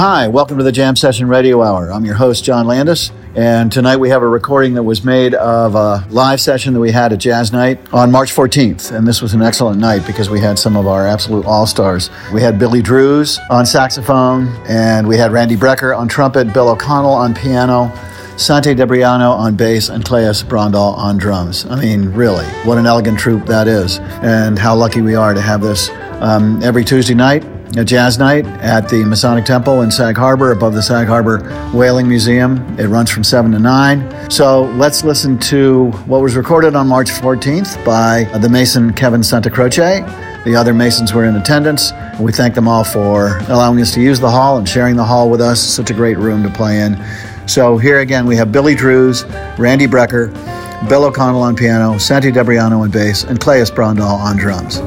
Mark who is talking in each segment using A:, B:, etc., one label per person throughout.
A: Hi, welcome to the Jam Session Radio Hour. I'm your host, John Landis, and tonight we have a recording that was made of a live session that we had at Jazz Night on March 14th. And this was an excellent night because we had some of our absolute all stars. We had Billy Drewes on saxophone, and we had Randy Brecker on trumpet, Bill O'Connell on piano. Santi Debriano on bass and Claes Brondal on drums. I mean, really, what an elegant troupe that is, and how lucky we are to have this um, every Tuesday night a jazz night at the Masonic Temple in Sag Harbor above the Sag Harbor Whaling Museum. It runs from 7 to 9. So let's listen to what was recorded on March 14th by the Mason Kevin Santa Croce. The other Masons were in attendance. We thank them all for allowing us to use the hall and sharing the hall with us. Such a great room to play in. So here again, we have Billy Drewes, Randy Brecker, Bill O'Connell on piano, Santi Debriano on bass, and Claes Brondal on drums.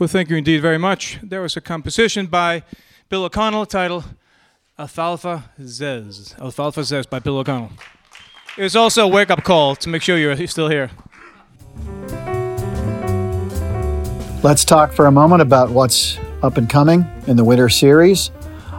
B: Well, thank you indeed very much. There was a composition by Bill O'Connell titled Alfalfa Zez. Alfalfa Zez by Bill O'Connell. It was also a wake up call to make sure you're still here.
A: Let's talk for a moment about what's up and coming in the Winter Series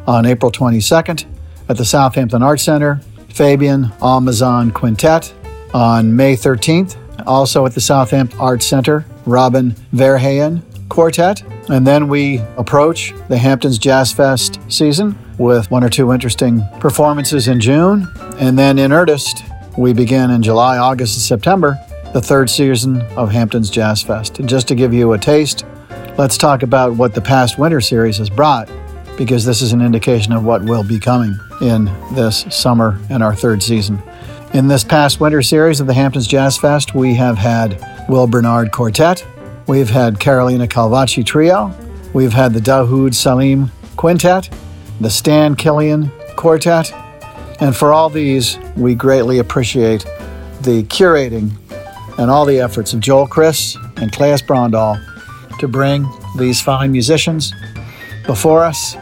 A: on April 22nd at the Southampton Arts Center, Fabian Almazan Quintet. On May 13th, also at the Southampton Arts Center, Robin Verheyen Quartet. And then we approach the Hamptons Jazz Fest season with one or two interesting performances in June. And then in earnest, we begin in July, August, and September the third season of Hamptons Jazz Fest. And just to give you a taste, let's talk about what the past winter series has brought, because this is an indication of what will be coming in this summer and our third season. In this past winter series of the Hamptons Jazz Fest, we have had Will Bernard Quartet, we've had Carolina Calvache Trio, we've had the Dahoud Salim Quintet, the Stan Killian Quartet, and for all these, we greatly appreciate the curating and all the efforts of Joel Chriss and Claes Brondal to bring these fine musicians before us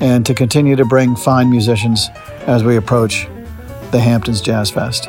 A: and to continue to bring fine musicians as we approach the Hamptons Jazz Fest.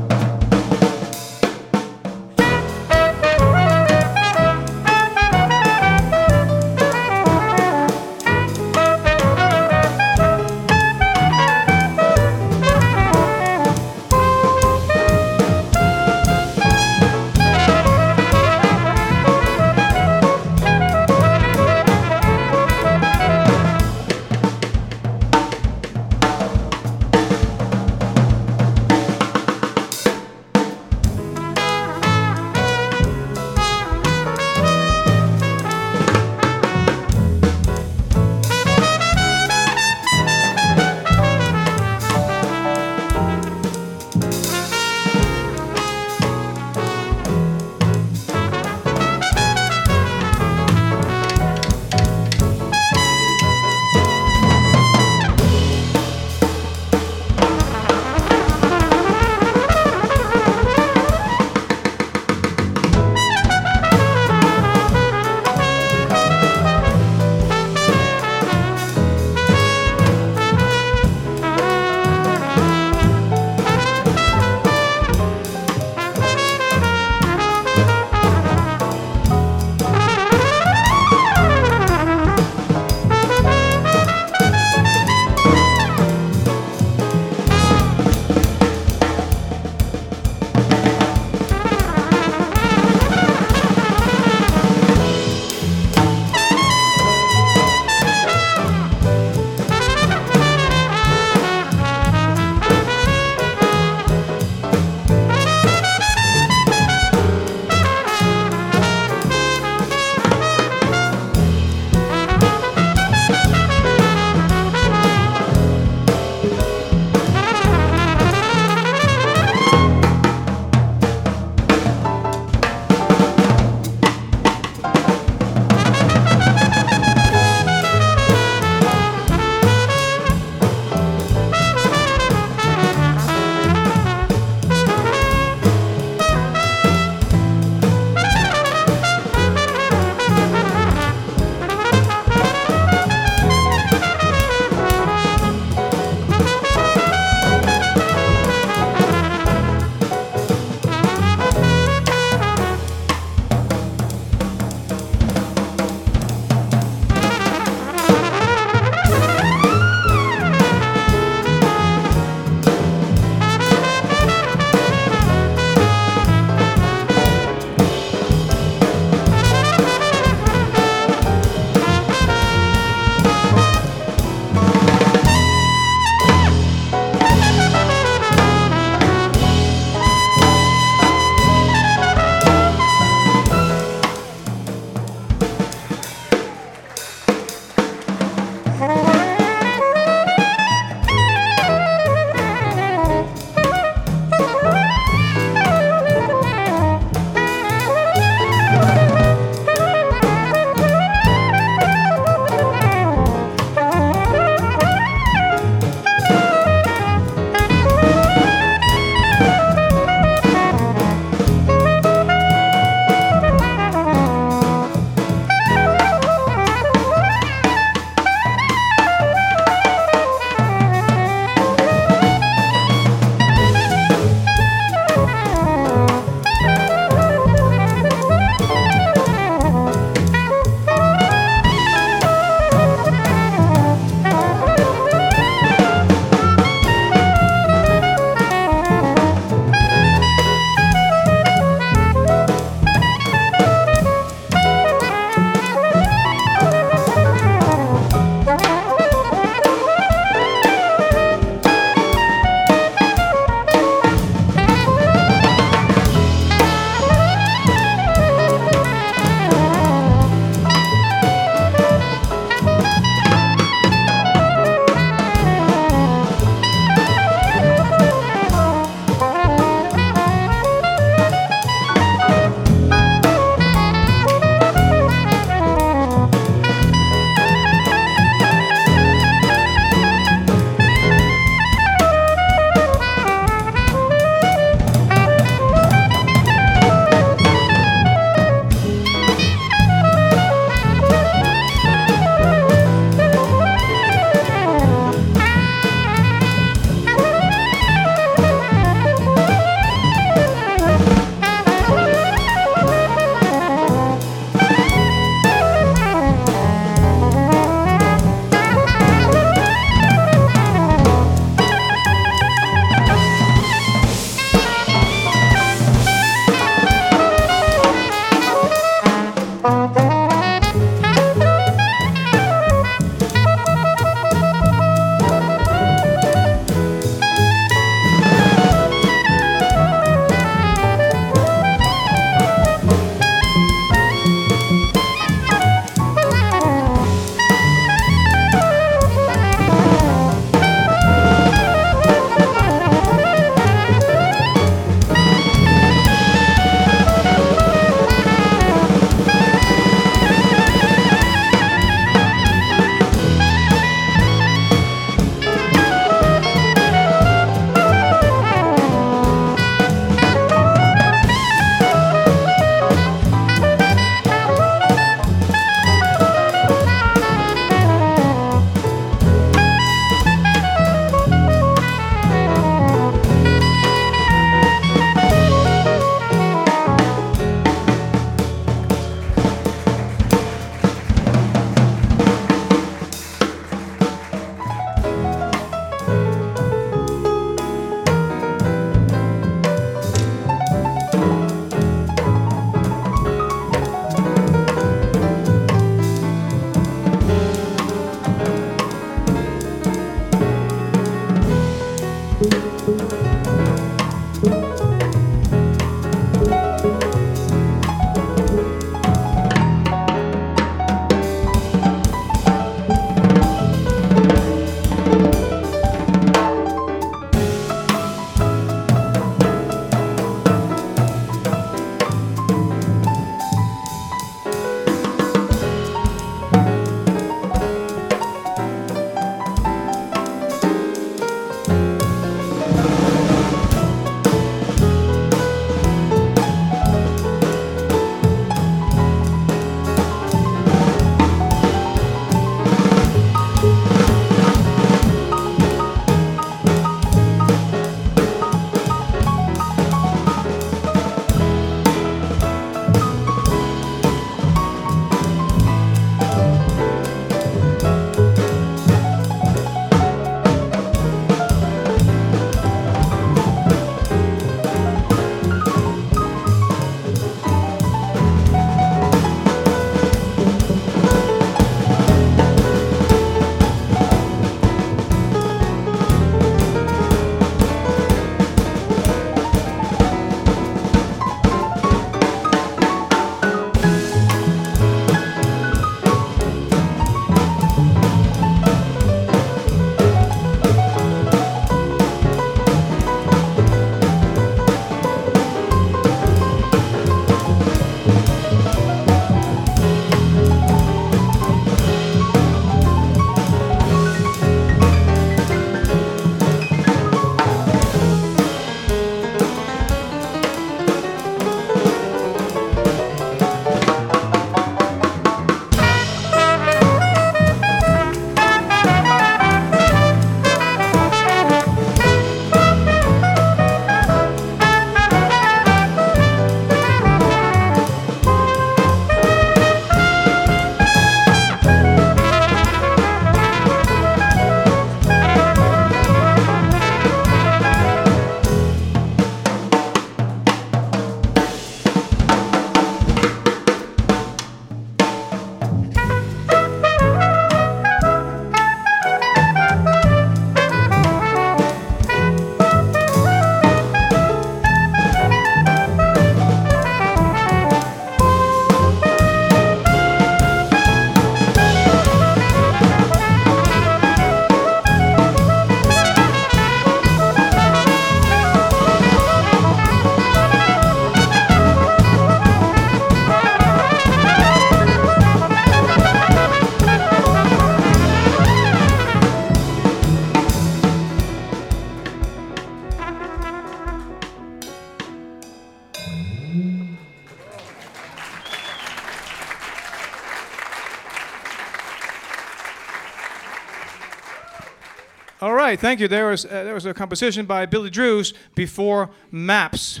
B: Right, thank you. There was uh, there was a composition by Billy Drewes, before Maps.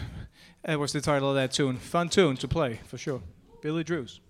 B: That was the title of that tune. Fun tune to play for sure. Billy Drewes.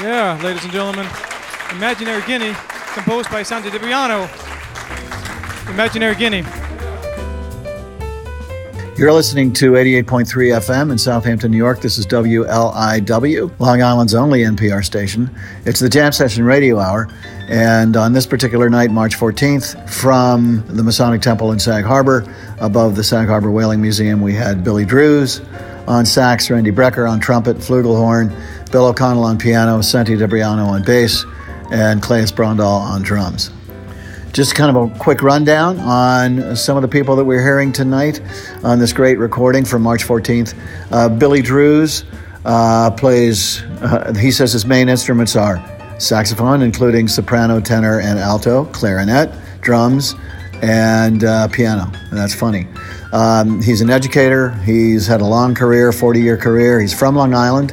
B: Yeah, ladies and gentlemen, Imaginary Guinea, composed by Santi Debriano. Imaginary Guinea.
A: You're listening to 88.3 FM in Southampton, New York. This is WLIW, Long Island's only NPR station. It's the Jam Session Radio Hour. And on this particular night, March 14th, from the Masonic Temple in Sag Harbor, above the Sag Harbor Whaling Museum, we had Billy Drewes on sax, Randy Brecker on trumpet, flugelhorn, Bill O'Connell on piano, Santi Debriano on bass, and Claes Brondal on drums. Just kind of a quick rundown on some of the people that we're hearing tonight on this great recording from March 14th. Uh, Billy Drewes uh, plays, uh, he says his main instruments are saxophone, including soprano, tenor, and alto, clarinet, drums, and uh, piano. And that's funny. Um, he's an educator. He's had a long career, 40 year career. He's from Long Island.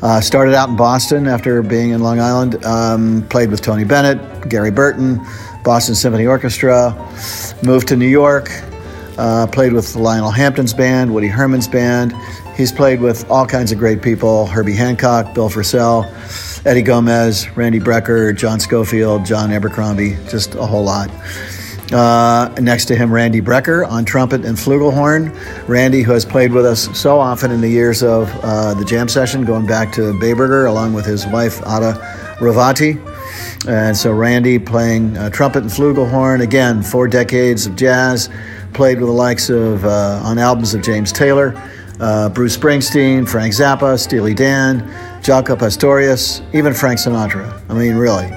A: Uh, started out in Boston after being in Long Island. Um, played with Tony Bennett, Gary Burton, Boston Symphony Orchestra, moved to New York, uh, played with Lionel Hampton's band, Woody Herman's band. He's played with all kinds of great people Herbie Hancock, Bill Frisell, Eddie Gomez, Randy Brecker, John Scofield, John Abercrombie, just a whole lot. Uh, next to him, Randy Brecker on trumpet and flugelhorn. Randy, who has played with us so often in the years of uh, the jam session, going back to Bayburger, along with his wife, Ada Rovati. And so Randy playing uh, trumpet and flugelhorn, again, four decades of jazz, played with the likes of, uh, on albums of James Taylor, uh, Bruce Springsteen, Frank Zappa, Steely Dan, Jaco Pastorius, even Frank Sinatra. I mean, really.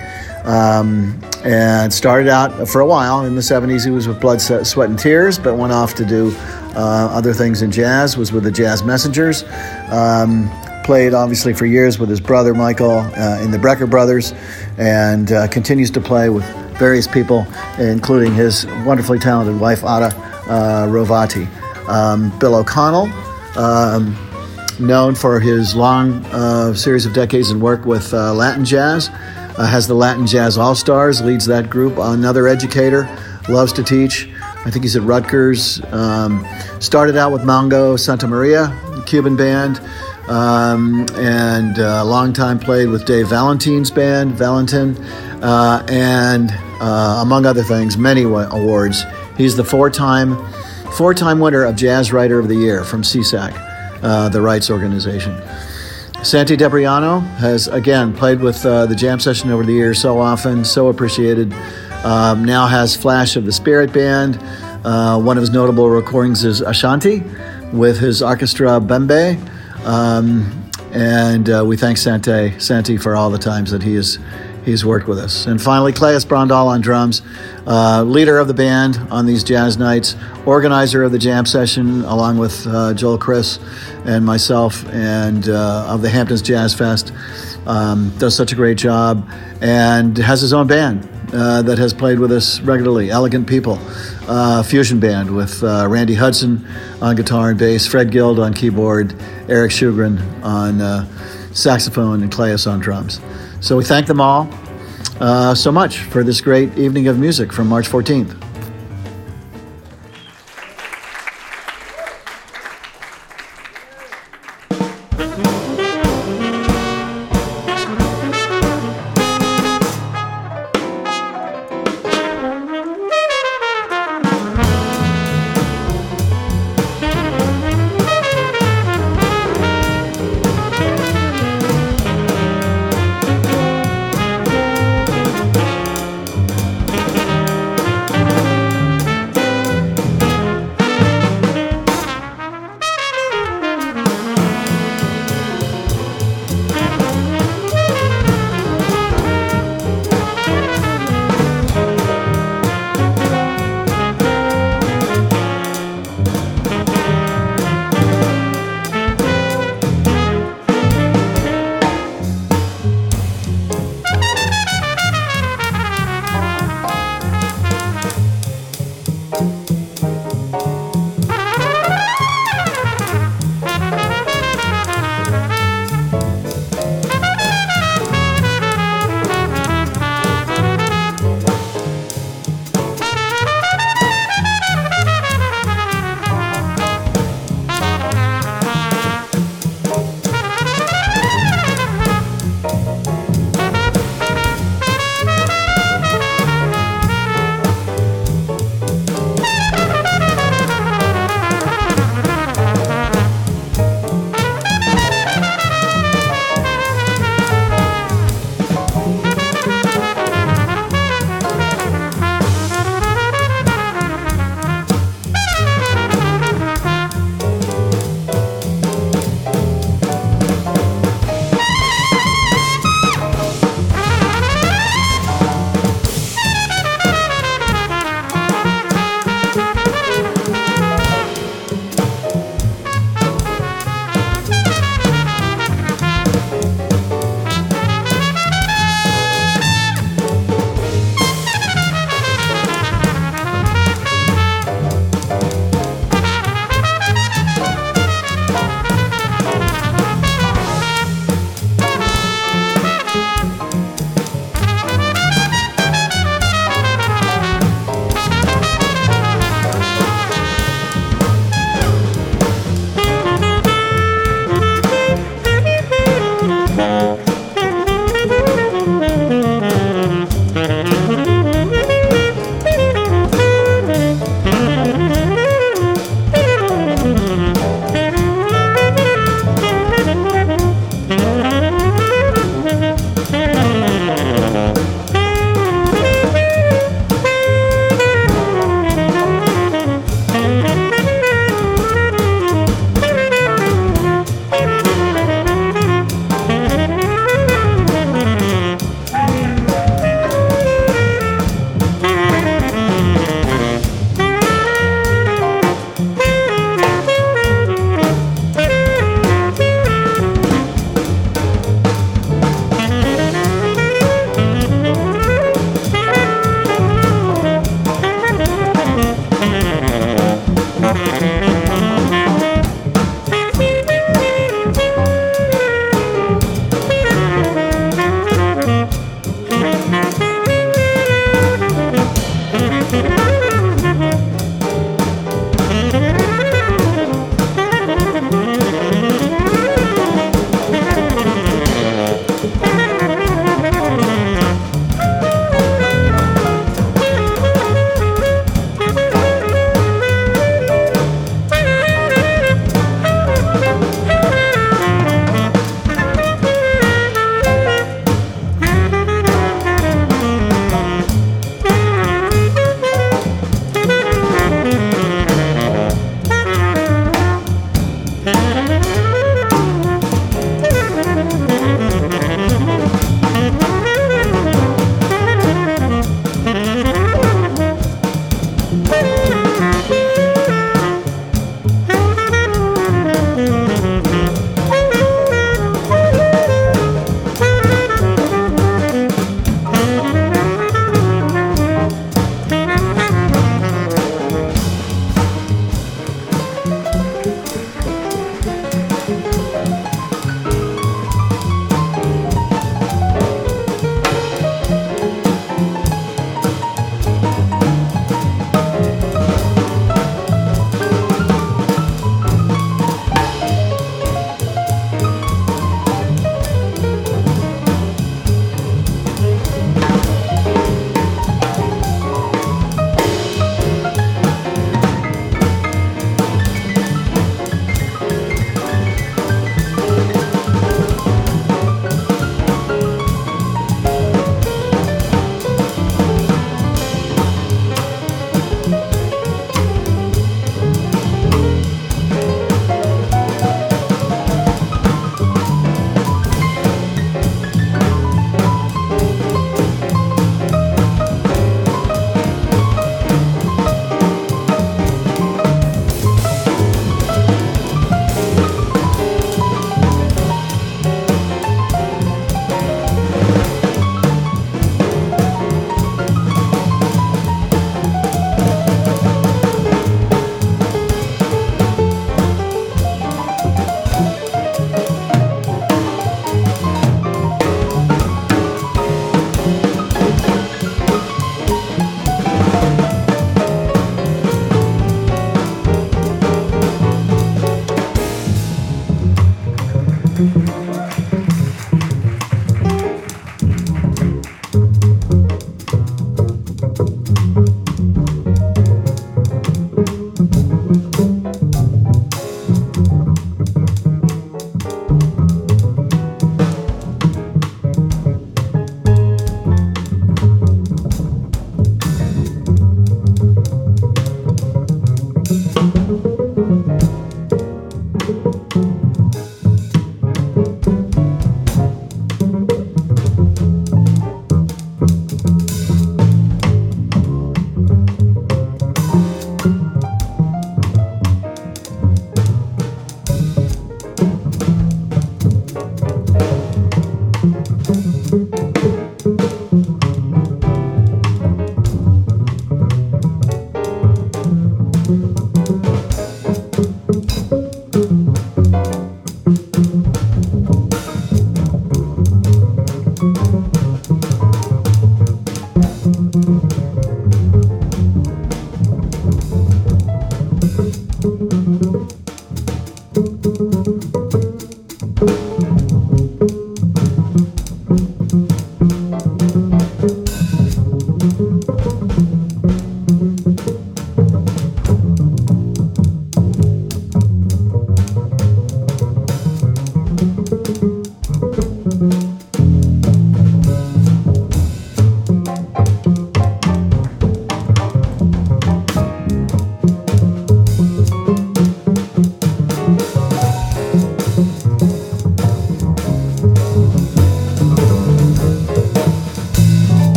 A: Um, and started out for a while in the 70s. He was with Blood, Sweat, and Tears, but went off to do uh, other things in jazz, was with the Jazz Messengers. Um, played obviously for years with his brother Michael uh, in the Brecker Brothers, and uh, continues to play with various people, including his wonderfully talented wife Ada uh, Rovati. Um, Bill O'Connell, um, known for his long uh, series of decades in work with uh, Latin jazz, uh, has the Latin Jazz All Stars, leads that group. Another educator, loves to teach. I think he's at Rutgers. Um, started out with Mongo Santamaria, Cuban band um, and a uh, long time played with Dave Valentine's band, Valentin, uh, and uh, among other things, many awards. He's the four-time, four-time winner of Jazz Writer of the Year from SESAC, uh, the rights organization. Santi Debriano has again played with uh, the jam session over the years so often, so appreciated. Um, now has Flash of the Spirit Band. Uh, one of his notable recordings is Ashanti with his orchestra Bembe. Um, and uh, we thank Santi, Santi for all the times that he has he's worked with us. And finally, Claes Brondal on drums, uh, leader of the band on these jazz nights, organizer of the jam session, along with uh, Joel Chriss and myself, and uh, of the Hamptons Jazz Fest. Um, does such a great job and has his own band uh, that has played with us regularly, Elegant People, uh, fusion band with uh, Randy Hudson on guitar and bass, Fred Guild on keyboard, Eric Shugren on saxophone, and Claes on drums. So we thank them all uh, so much for this great evening of music from March 14th.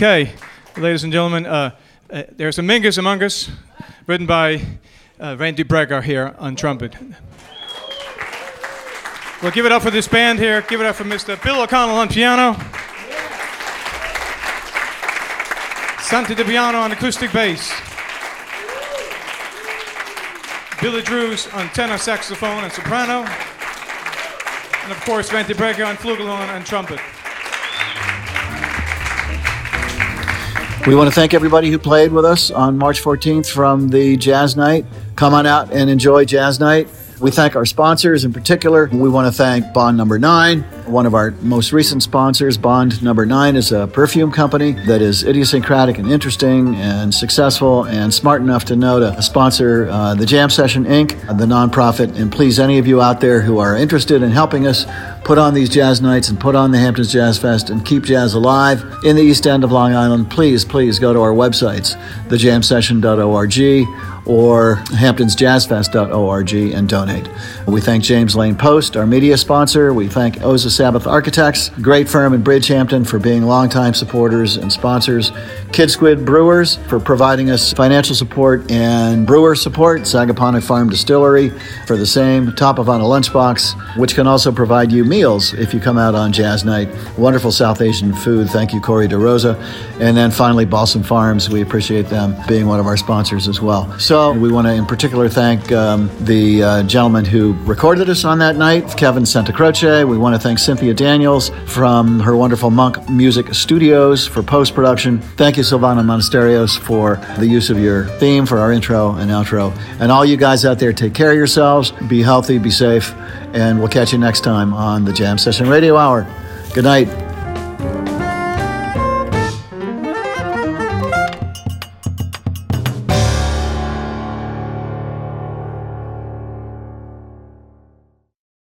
B: Okay. Ladies and gentlemen, uh, uh, there's a Mingus Among Us, written by uh, Randy Brecker here on trumpet. Well, give it up for this band here. Give it up for Mr. Bill O'Connell on piano. Santi Debriano on acoustic bass. Billy Drewes on tenor saxophone and soprano. And of course, Randy Brecker on flugelhorn and trumpet.
A: We want to thank everybody who played with us on March 14th from the Jazz Night. Come on out and enjoy Jazz Night. We thank our sponsors in particular. We want to thank Bond Number Nine, one of our most recent sponsors. Bond Number Nine is a perfume company that is idiosyncratic and interesting and successful and smart enough to know to sponsor uh, the Jam Session Inc., the nonprofit. And please, any of you out there who are interested in helping us put on these jazz nights and put on the Hamptons Jazz Fest and keep jazz alive in the East End of Long Island, please, please go to our websites, thejamsession.org or hamptonsjazzfest.org and donate. We thank James Lane Post, our media sponsor. We thank Oza Sabbeth Architects, great firm in Bridgehampton, for being longtime supporters and sponsors. Kidd Squid Brewers for providing us financial support and brewer support. Sagaponack Farm Distillery for the same. Top of on a lunchbox, which can also provide you meals if you come out on Jazz Night. Wonderful South Asian food. Thank you, Corey DeRosa. And then finally, Balsam Farms. We appreciate them being one of our sponsors as well. So we want to, in particular, thank um, the uh, gentleman who recorded us on that night, Kevin Santacroce. We want to thank Cynthia Daniels from her wonderful Monk Music Studios for post production. Thank you, Silvano Monasterios, for the use of your theme for our intro and outro. And all you guys out there, take care of yourselves, be healthy, be safe, and we'll catch you next time on the Jam Session Radio Hour. Good night.